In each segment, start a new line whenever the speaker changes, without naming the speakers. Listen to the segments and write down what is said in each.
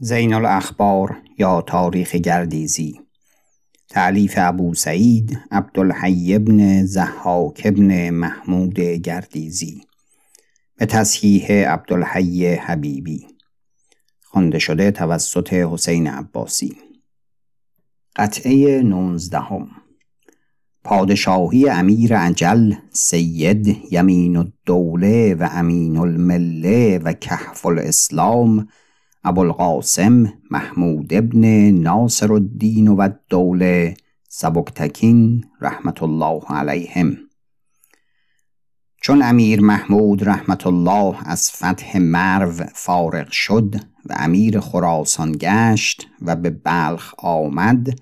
زین الاخبار یا تاریخ گردیزی. تعلیف ابو سعید عبدالحی ابن زحاک ابن محمود گردیزی. به تصحیح عبدالحی حبیبی. خوانده شده توسط حسین عباسی. قطعه نونزدهم. پادشاهی امیر عجل سید یمین الدوله و امین المله و کهف الاسلام ابوالقاسم محمود ابن ناصر الدین و الدوله سبکتکین رحمت الله علیهم. چون امیر محمود رحمت الله از فتح مرو فارغ شد و امیر خراسان گشت و به بلخ آمد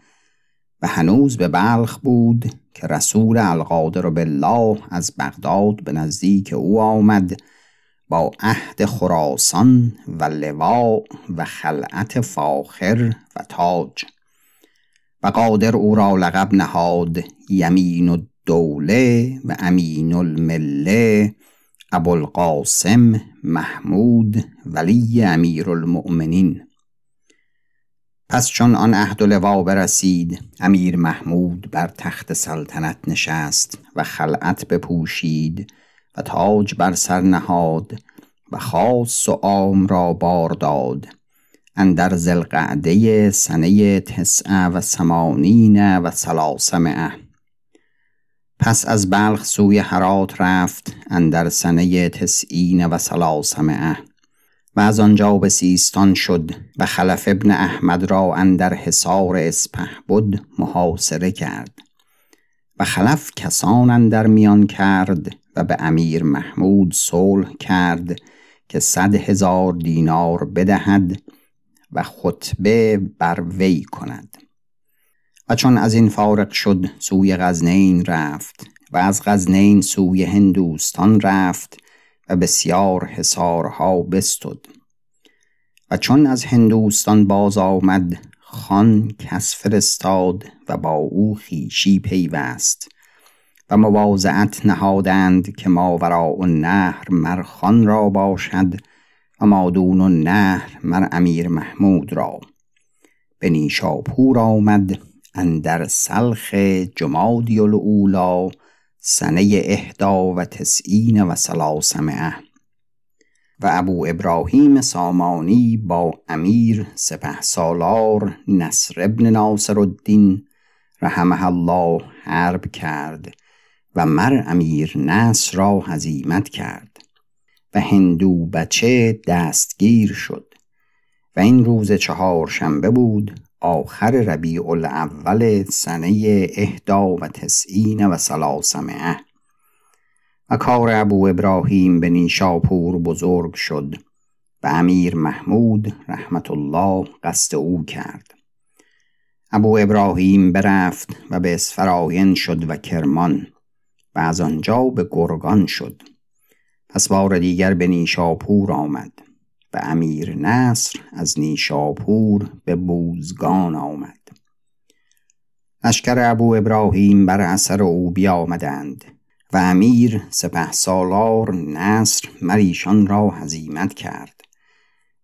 و هنوز به بلخ بود که رسول القادر بالله از بغداد به نزدیک او آمد با عهد خراسان و لواء و خلعت فاخر و تاج. و قادر او را لقب نهاد یمین الدوله و امین المله ابوالقاسم محمود ولی امیر المؤمنین پس چون آن عهد و لوا برسید امیر محمود بر تخت سلطنت نشست و خلعت بپوشید و تاج بر سر نهاد و خاص و عام را بار داد. اندر زلقعده سنه تسعه و سمانین و سلاسمعه پس از بلخ سوی هرات رفت اندر سنه تسعین و سلاسمعه و از آنجا به سیستان شد و خلف ابن احمد را اندر حصار اسپه بود محاصره کرد و خلف کسان اندر میان کرد و به امیر محمود صلح کرد که صد هزار دینار بدهد و خطبه بر وی کند. و چون از این فارق شد سوی غزنین رفت و از غزنین سوی هندوستان رفت و بسیار حصارها بستد. و چون از هندوستان باز آمد خان کس فرستاد و با او خیشی پیوست. و مواضعت نهادند که ماوراء النهر مر خان را باشد و مادون النهر مر امیر محمود را. به نیشاپور آمد اندر سلخ جمادی الاولی سنه اهدا و تسعین و سلاسمعه و ابو ابراهیم سامانی با امیر سپه سالار نصر ابن ناصر الدین رحمه الله حرب کرد و مر امیر نصر را هزیمت کرد و هندو بچه دستگیر شد و این روز چهار شنبه بود آخر ربیع الاول سنه اهدا و تسعین و سلاسمعه و کار ابو ابراهیم به نیشاپور بزرگ شد و امیر محمود رحمت الله قصد او کرد. ابو ابراهیم برفت و به اسفراین شد و کرمان. و از آنجا به گرگان شد. پس بار دیگر به نیشاپور آمد و امیر نصر از نیشاپور به بوزگان آمد. لشکر ابو ابراهیم بر اثر او بیامدند و امیر سپه سالار نصر مریشان را هزیمت کرد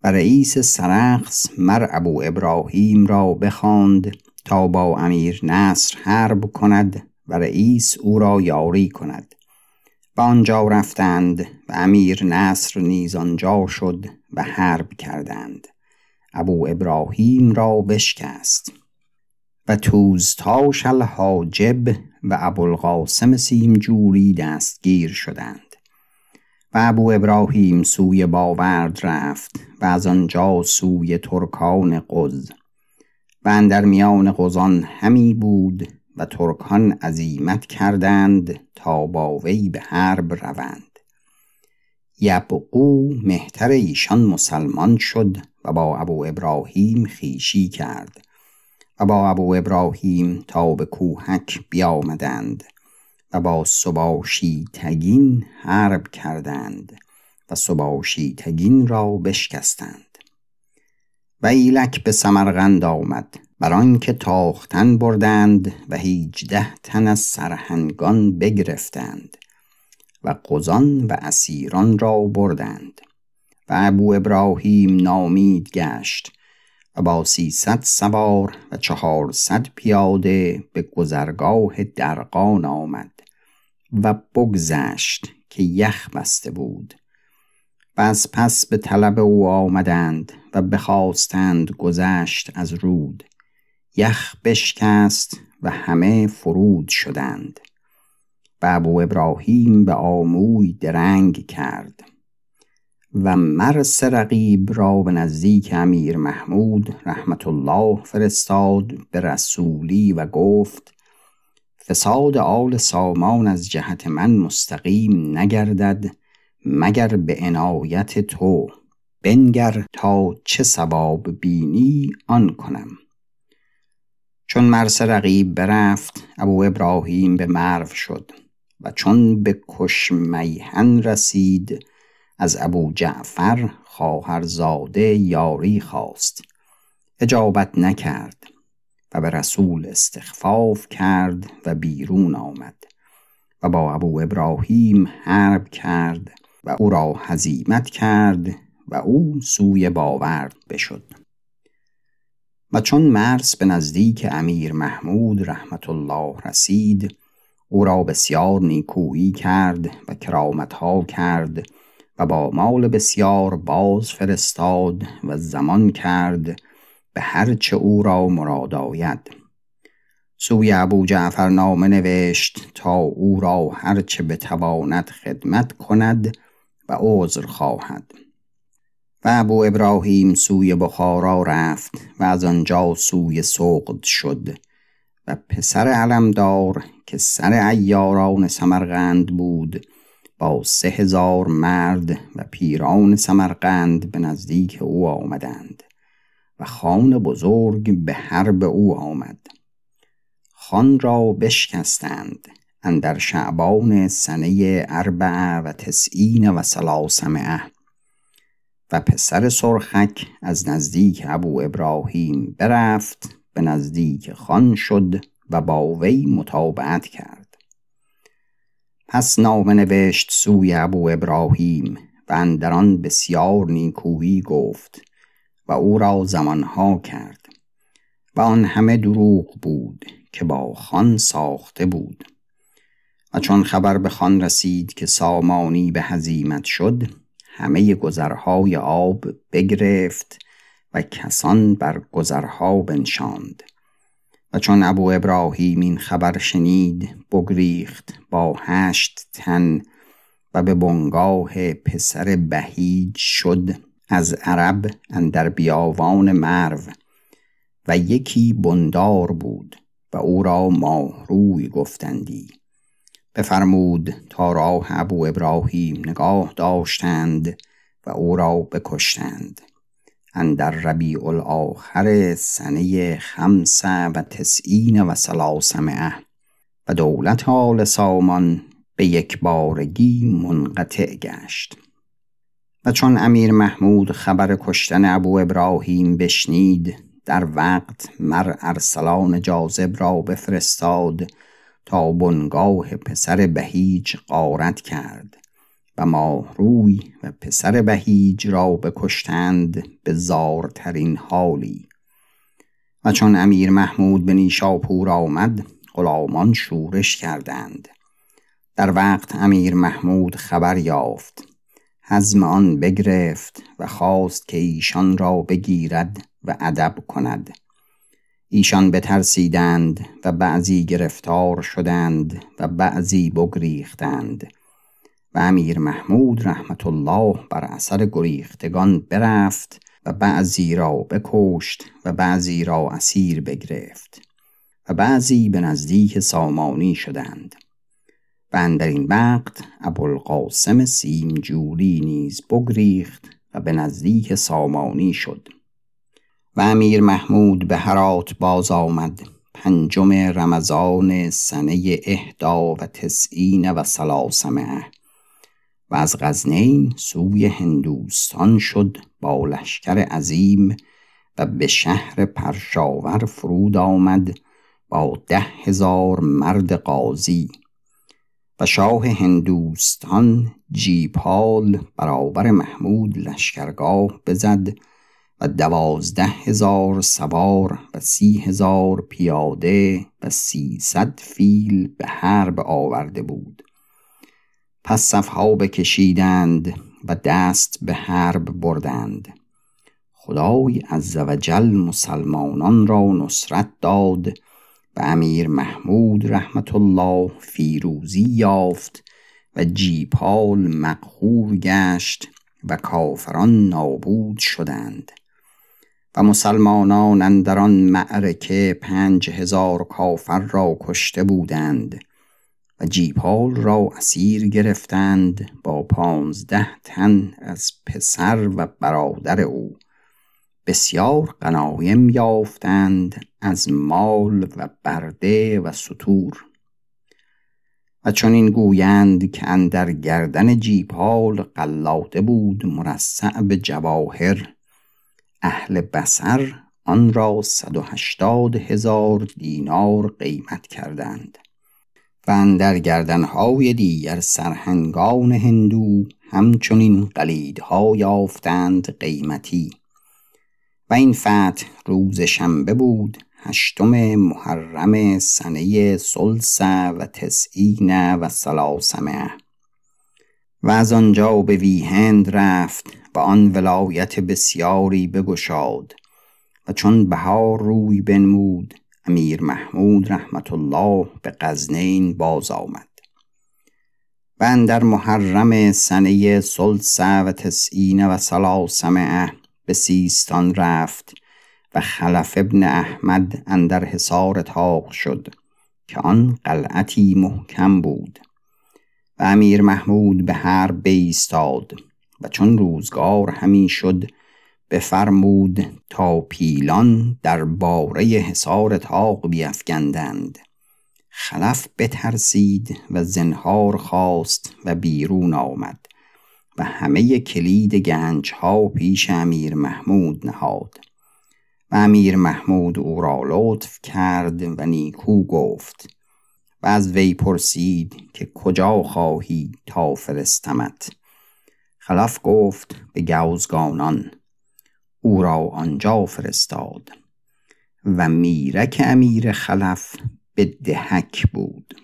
و رئیس سرخس مر ابو ابراهیم را بخواند تا با امیر نصر حرب کند و رئیس او را یاری کند. و آنجا رفتند و امیر نصر نیز آنجا شد و حرب کردند. ابو ابراهیم را بشکست. و توزتاش الحاجب و ابوالقاسم سیمجوری دستگیر شدند. و ابو ابراهیم سوی باورد رفت و از آنجا سوی ترکان قز. و اندر میان قزان همی بود و ترکان عزیمت کردند تا با وی به حرب روند. یبقو مهتر ایشان مسلمان شد و با ابو ابراهیم خیشی کرد و با ابو ابراهیم تا به کوهک بیامدند و با سباشی تگین حرب کردند و سباشی تگین را بشکستند. و ایلک به سمرغند آمد بر آنکه تاختن بردند و هیجده تن از سرهنگان بگرفتند و قزان و اسیران را بردند و ابو ابراهیم نامید گشت و با سیصد سوار و چهارصد پیاده به گذرگاه درقان آمد و بگذشت که یخ بسته بود و از پس به طلب او آمدند و بخواستند گذشت از رود یخ بشکست و همه فرود شدند. و ابو ابراهیم به آموی درنگ کرد. و مرس رقیب را به نزدیک امیر محمود رحمت الله فرستاد به رسولی و گفت فساد آل سامان از جهت من مستقیم نگردد مگر به عنایت تو بنگر تا چه سباب بینی آن کنم. چون مرس رقیب برفت ابو ابراهیم به مرو شد و چون به کشمیهن رسید از ابو جعفر خواهرزاده یاری خواست. اجابت نکرد و به رسول استخفاف کرد و بیرون آمد و با ابو ابراهیم حرب کرد و او را هزیمت کرد و او سوی باورد بشد. و چون مرس به نزدیک امیر محمود رحمت الله رسید او را بسیار نیکویی کرد و کرامتها کرد و با مال بسیار باز فرستاد و زمان کرد به هرچه او را مراد آید. سوی ابو جعفر نامه نوشت تا او را هرچه بتواند خدمت کند و عذر خواهد. و ابو ابراهیم سوی بخارا رفت و از آنجا سوی سقد شد و پسر علمدار که سر ایاران سمرقند بود با سه هزار مرد و پیران سمرقند به نزدیک او آمدند و خان بزرگ به حرب او آمد. خان را بشکستند اندر شعبان سنه اربع و تسعین و سلاسمعه و پسر سرخک از نزدیک ابو ابراهیم برفت به نزدیک خان شد و با وی مطابعت کرد. پس نامه نوشت سوی ابو ابراهیم و اندران بسیار نیکویی گفت و او را زمانها کرد و آن همه دروغ بود که با خان ساخته بود. و چون خبر به خان رسید که سامانی به هزیمت شد همه گذرهای آب بگرفت و کسان بر گذرها بنشاند. و چون ابو ابراهیم این خبر شنید بگریخت با هشت تن و به بنگاه پسر بهیج شد از عرب اندر بیاوان مرو. و یکی بندار بود و او را ماهروی گفتندی. بفرمود تا راه ابو ابراهیم نگاه داشتند و او را بکشتند. اندر ربیع الاخر سنه خمس و تسعین و سلاسمعه و دولت آل سامان به یک بارگی منقطع گشت. و چون امیر محمود خبر کشتن ابو ابراهیم بشنید در وقت مر ارسلان جاذب را بفرستاد تا بنگاه پسر بهیج قارت کرد و ماهروی و پسر بهیج را بکشتند به زارترین حالی و چون امیر محمود به نیشاپور آمد غلامان شورش کردند. در وقت امیر محمود خبر یافت حزم آن بگرفت و خواست که ایشان را بگیرد و ادب کند. ایشان بترسیدند و بعضی گرفتار شدند و بعضی بگریختند. و امیر محمود رحمت الله بر اثر گریختگان برفت و بعضی را بکشت و بعضی را اسیر بگرفت و بعضی به نزدیک سامانی شدند. و در این وقت ابوالقاسم سیمجوری نیز بگریخت و به نزدیک سامانی شد. و امیر محمود به هرات باز آمد. پنجم رمضان سنه اهدا و تسعین و سلاسمه و از غزنین سوی هندوستان شد با لشکر عظیم و به شهر پرشاور فرود آمد با ده هزار مرد قاضی. و شاه هندوستان جیپال برابر محمود لشکرگاه بزد و دوازده هزار سوار و سی هزار پیاده و سیصد فیل به حرب آورده بود. پس صفها بکشیدند و دست به حرب بردند. خدای عزوجل مسلمانان را نصرت داد و امیر محمود رحمت الله فیروزی یافت و جیپال مقهور گشت و کافران نابود شدند. و مسلمانان اندر آن معرکه پنج هزار کافر را کشته بودند و جیپال را اسیر گرفتند با پانزده تن از پسر و برادر او. بسیار غنایم یافتند از مال و برده و سطور و چون این گویند که اندر گردن جیپال قلاده بود مرصع به جواهر اهل بسر آن را صد و هشتاد هزار دینار قیمت کردند و اندر گردنهای دیگر سرهنگان هندو همچنین قلیدها یافتند قیمتی و این فتح روز شنبه بود هشتم محرم سنه سلس و تسعین و سلاسمه و از آنجا به ویهند رفت و آن ولایت بسیاری بگشاد و چون بهار روی بنمود امیر محمود رحمت الله به غزنین باز آمد. و اندر محرم سنه سلس و تسعین و سلاسمه به سیستان رفت و خلف ابن احمد اندر حصار تاق شد که آن قلعتی محکم بود و امیر محمود به هر بیستاد و چون روزگار همی شد بفرمود تا پیلان در باره حصار تاق بیفگندند. خلف بترسید و زنهار خواست و بیرون آمد و همه کلید گنج ها پیش امیر محمود نهاد. و امیر محمود او را لطف کرد و نیکو گفت و از وی پرسید که کجا خواهی تا فرستمت؟ خلف گفت به گوزگانان. او را آنجا فرستاد و میرک امیر خلف به دهک بود.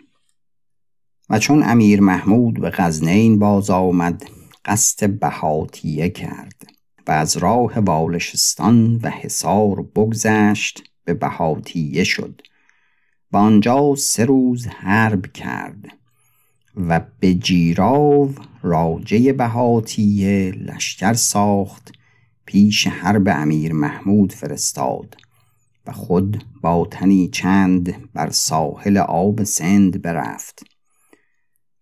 و چون امیر محمود به غزنین باز آمد قصد بهاتیه کرد و از راه والشستان و حصار بگذشت به بهاتیه شد و آنجا سه روز حرب کرد و به جیراو راجه بهاتیه لشکر ساخت پیش حرب امیر محمود فرستاد و خود با تنی چند بر ساحل آب سند برفت.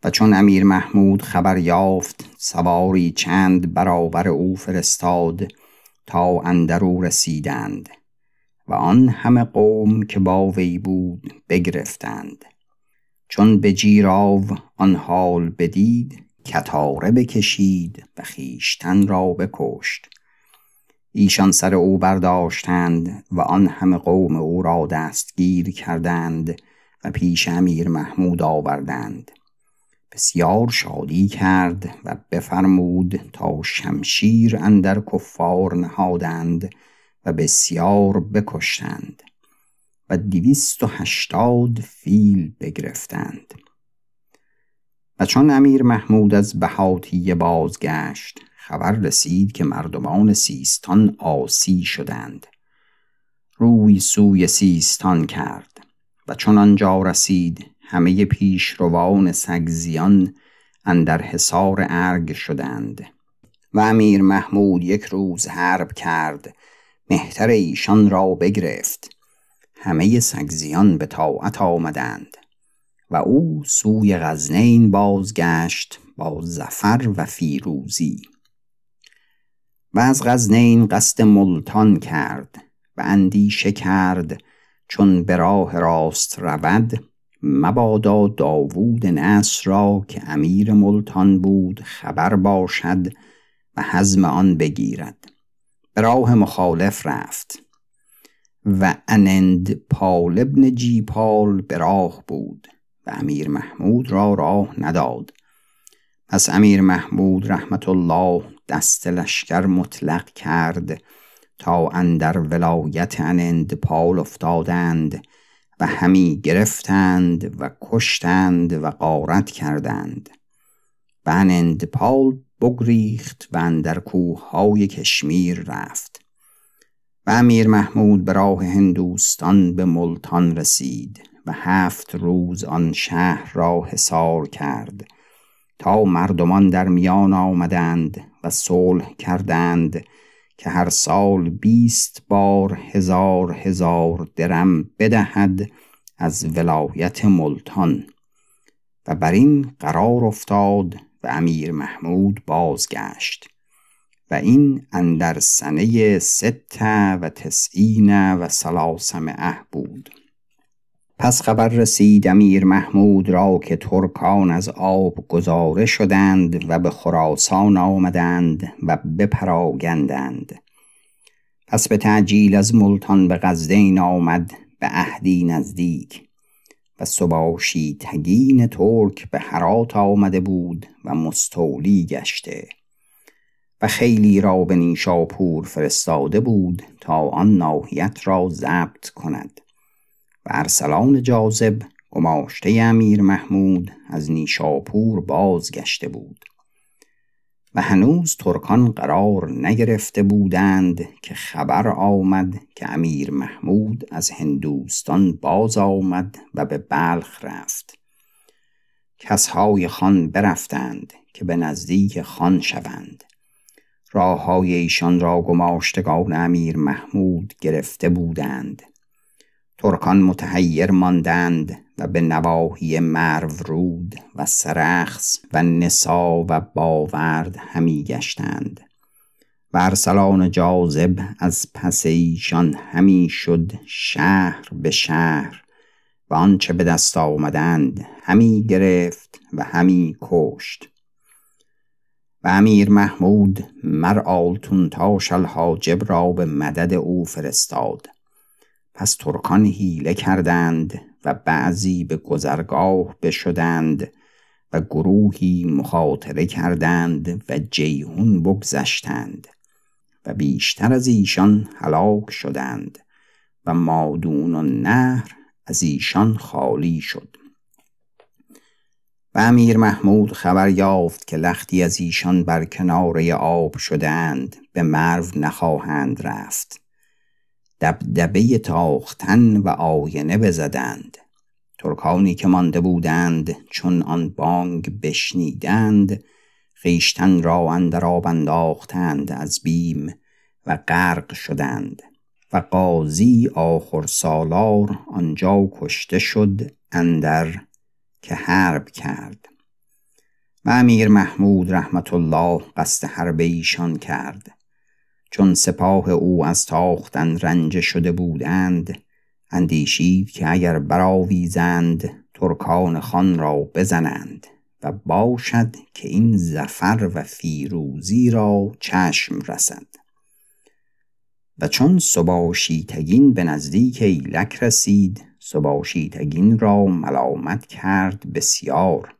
و چون امیر محمود خبر یافت سواری چند برابر او فرستاد تا اندرو رسیدند و آن همه قوم که با وی بود بگرفتند. چون به جیراو آن حال بدید کتاره بکشید و خیشتن را بکشت. ایشان سر او برداشتند و آن همه قوم او را دستگیر کردند و پیش امیر محمود آوردند. بسیار شادی کرد و بفرمود تا شمشیر اندر کفار نهادند و بسیار بکشتند و دویست و هشتاد فیل بگرفتند. و چون امیر محمود از بهاتیه بازگشت خبر رسید که مردمان سیستان آسی شدند. روی سوی سیستان کرد و چون آنجا رسید همه پیشروان سگزیان اندر حصار ارگ شدند. و امیر محمود یک روز حرب کرد مهتر ایشان را بگرفت. همه سگزیان به طاعت آمدند. و او سوی غزنین بازگشت با زفر و فیروزی. و از غزنین قصد ملتان کرد و اندیشه کرد چون به راه راست رود مبادا داوود نصر را که امیر ملتان بود خبر باشد و حزم آن بگیرد. به راه مخالف رفت و انند پال ابن جیپال به راه بود. و امیر محمود را راه نداد. پس امیر محمود رحمت الله دست لشکر مطلق کرد تا اندر ولایت پال افتادند و همی گرفتند و کشتند و غارت کردند. و پال بگریخت و اندر کوههای کشمیر رفت. و امیر محمود به راه هندوستان به ملتان رسید. و هفت روز آن شهر را حصار کرد تا مردمان در میان آمدند و صلح کردند که هر سال بیست بار هزار هزار درم بدهد از ولایت ملتان و بر این قرار افتاد و امیر محمود بازگشت و این اندر سنه ست و تسعین و سلاسمعه بود. پس خبر رسید امیر محمود را که ترکان از آب گذاره شدند و به خراسان آمدند و بپراگندند. پس به تعجیل از ملتان به غزدین آمد به عهدی نزدیک و سباشی تگین ترک به هرات آمده بود و مستولی گشته و خیلی را به نیشاپور فرستاده بود تا آن ناحیت را ضبط کند. و ارسلان جاذب گماشته امیر محمود از نیشاپور بازگشته بود. و هنوز ترکان قرار نگرفته بودند که خبر آمد که امیر محمود از هندوستان باز آمد و به بلخ رفت. کسهای خان برفتند که به نزدیک خان شوند. راه های ایشان را گماشتگان امیر محمود گرفته بودند. ترکان متحیر ماندند و به نواحی مرو رود و سرخس و نسا و باورد همی گشتند. و ارسلان جاذب از پس ایشان همی شد شهر به شهر و آنچه به دست آمدند همی گرفت و همی کشت. و امیر محمود مر آلتون تاش الحاجب را به مدد او فرستاد. پس ترکان هیله کردند و بعضی به گذرگاه بشدند و گروهی مخاطره کردند و جیهون بگذشتند و بیشتر از ایشان هلاک شدند و مادون و نهر از ایشان خالی شد. و امیر محمود خبر یافت که لختی از ایشان بر کناره آب شدند به مرو نخواهند رفت. دبدبه تاختن و آینه بزدند. ترکانی که مانده بودند چون آن بانگ بشنیدند خیشتن را اندر آب انداختند از بیم و غرق شدند. و قاضی آخر سالار آنجا کشته شد اندر که حرب کرد. و امیر محمود رحمت الله قصد حرب ایشان کرد. چون سپاه او از تاختن رنج شده بودند اندیشید که اگر براویزند ترکان خان را بزنند و باشد که این زفر و فیروزی را چشم رسد. و چون سباشیتگین به نزدیک ایلک رسید سباشیتگین را ملامت کرد بسیار.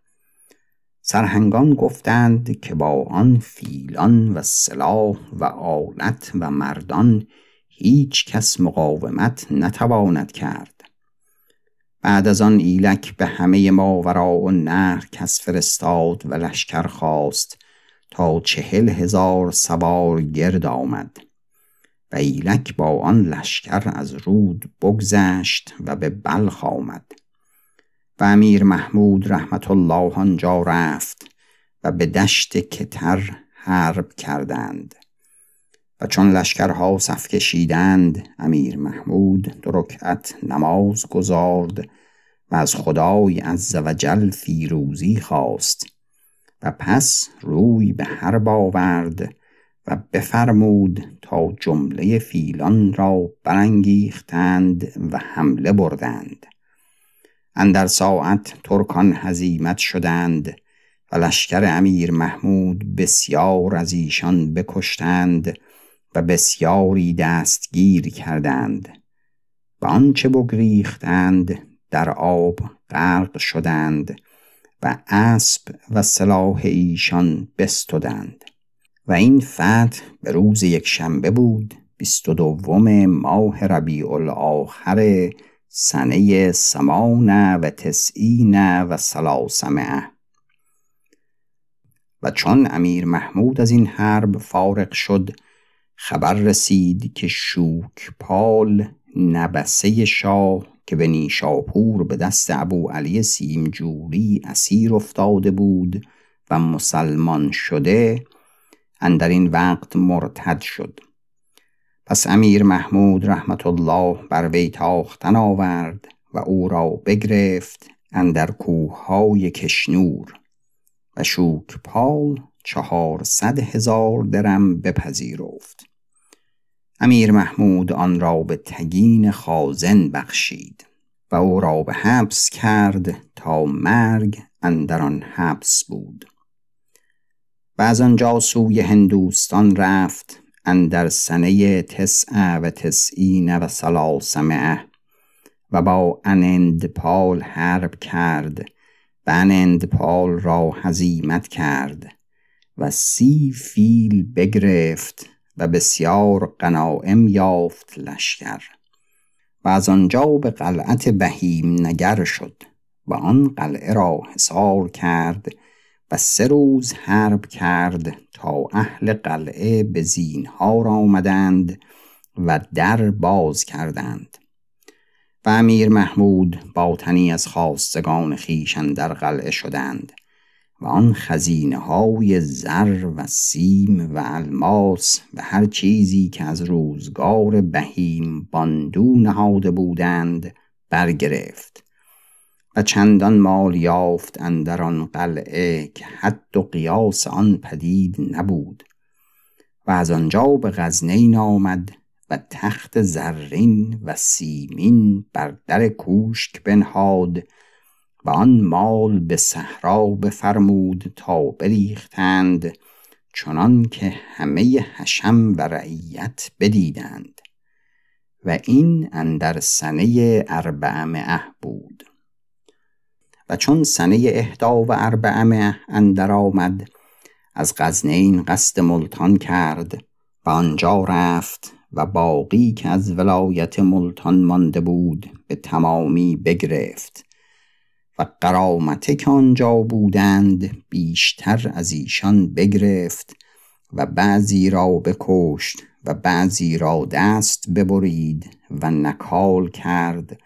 سرهنگان گفتند که با آن فیلان و سلاح و آلت و مردان هیچ کس مقاومت نتواند کرد. بعد از آن ایلک به همه ماورا و نهر کس فرستاد و لشکر خواست تا چهل هزار سوار گرد آمد و ایلک با آن لشکر از رود بگذشت و به بلخ آمد. و امیر محمود رحمت الله آنجا رفت و به دشت کتر حرب کردند. و چون لشکرها صف کشیدند امیر محمود دو نماز گذارد و از خدای عز و جل فیروزی خواست و پس روی به حرب آورد و بفرمود تا جمله فیلان را برانگیختند و حمله بردند. اندر ساعت ترکان هزیمت شدند و لشکر امیر محمود بسیار از ایشان بکشتند و بسیاری دستگیر کردند. و آنچه بگریختند در آب غرق شدند و اسب و سلاح ایشان بستدند. و این فتح به روز یک شنبه بود بیست و دوم ماه ربیع الاخر سنه سمان و تسعین و سلاسمه و چون امیر محمود از این حرب فارغ شد خبر رسید که شوکپال نبسه شاه که به نیشاپور به دست ابو علی سیمجوری اسیر افتاده بود و مسلمان شده اندر این وقت مرتد شد. پس امیر محمود رحمت الله بر وی تاختن آورد و او را بگرفت اندر کوههای کشنور و شوکپال چهارصد هزار درم بپذیرفت. امیر محمود آن را به تگین خازن بخشید و او را به حبس کرد تا مرگ اندر آن حبس بود. و از آنجا سوی هندوستان رفت اندر سنه تسع و تسعین و سلاسمه و با انندپال حرب کرد و انندپال را هزیمت کرد و سی فیل بگرفت و بسیار غنایم یافت لشکر و از آنجا به قلعت بهیم نگر شد و آن قلعه را حصار کرد و سه روز حرب کرد تا اهل قلعه به زینهار آمدند و در باز کردند. و امیر محمود باطنی از خواستگان خیشن در قلعه شدند و آن خزینه های زر و سیم و الماس و هر چیزی که از روزگار بهیم باندو نهاده بودند برگرفت. و چندان مال یافت اندر آن قلعه که حد و قیاس آن پدید نبود. و از آنجا به غزنین آمد و تخت زرین و سیمین بر در کوشک بنهاد و آن مال به صحرا بفرمود تا بریختند چنان که همه حشم و رعیت بدیدند. و این اندر سنه اربعمعه بود. و چون سنه اهدا و اربعمه اندر آمد از غزنین قصد ملتان کرد و آنجا رفت و باقی که از ولایت ملتان مانده بود به تمامی بگرفت و قرامته که آنجا بودند بیشتر از ایشان بگرفت و بعضی را بکشت و بعضی را دست ببرید و نکال کرد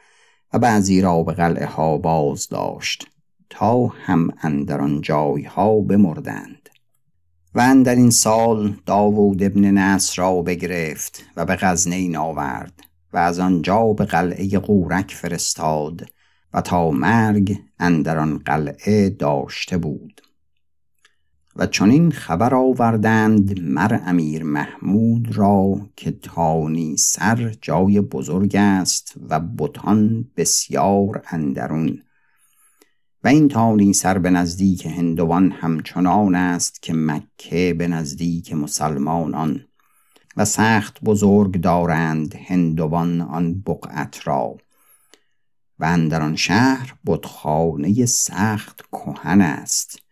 و بعضی را به قلعه ها باز داشت تا هم اندر آن جایها بمردند. و اندر این سال داوود ابن نصر را بگرفت و به غزنین آورد و از آنجا به قلعه قورک فرستاد و تا مرگ اندر آن قلعه داشته بود. و چنین خبر آوردند مر امیر محمود را که تانی سر جای بزرگ است و بتان بسیار اندرون. و این تانی سر به نزدیک هندوان همچنان است که مکه به نزدیک مسلمانان. و سخت بزرگ دارند هندوان آن بقعت را. و اندر آن شهر بتخانه سخت کهن است.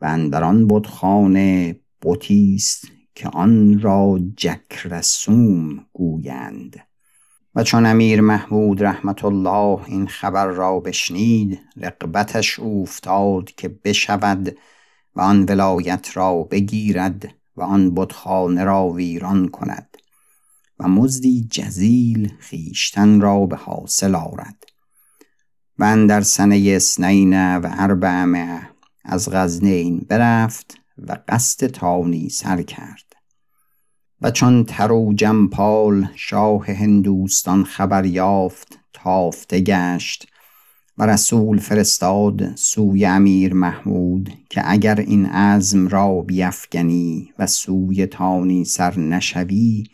و اندر آن بتخانه بتی است که آن را جکرسوم گویند. و چون امیر محمود رحمت الله این خبر را بشنید رقبتش اوفتاد که بشود و آن ولایت را بگیرد و آن بتخانه را ویران کند و مزدی جزیل خیشتن را به حاصل آرد. و در سنه اسنین و اربعمه از غزنین برفت و قصد تانی سر کرد. و چون ترو جمپال شاه هندوستان خبر یافت تافته گشت و رسول فرستاد سوی امیر محمود که اگر این عزم را بیفگنی و سوی تانی سر نشوی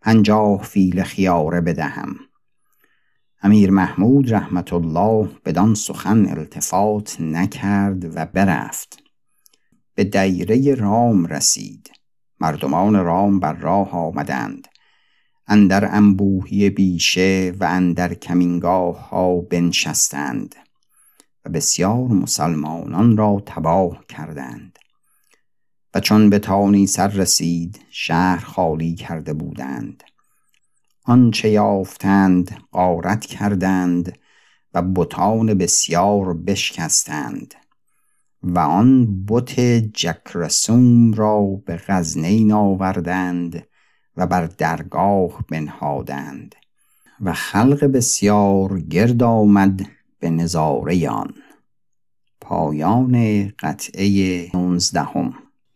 پنجاه فیل خیاره بدهم. امیر محمود رحمت الله بدان سخن التفات نکرد و برفت. به دیره رام رسید. مردمان رام بر راه آمدند. اندر انبوهی بیشه و اندر کمینگاه ها بنشستند و بسیار مسلمانان را تباه کردند. و چون به تانی سر رسید شهر خالی کرده بودند. آنچه یافتند غارت کردند و بتان بسیار بشکستند و آن بت جکرسوم را به غزنین آوردند و بر درگاه بنهادند و خلق بسیار گرد آمد به نظاره آن. پایان قطعه نوزدهم.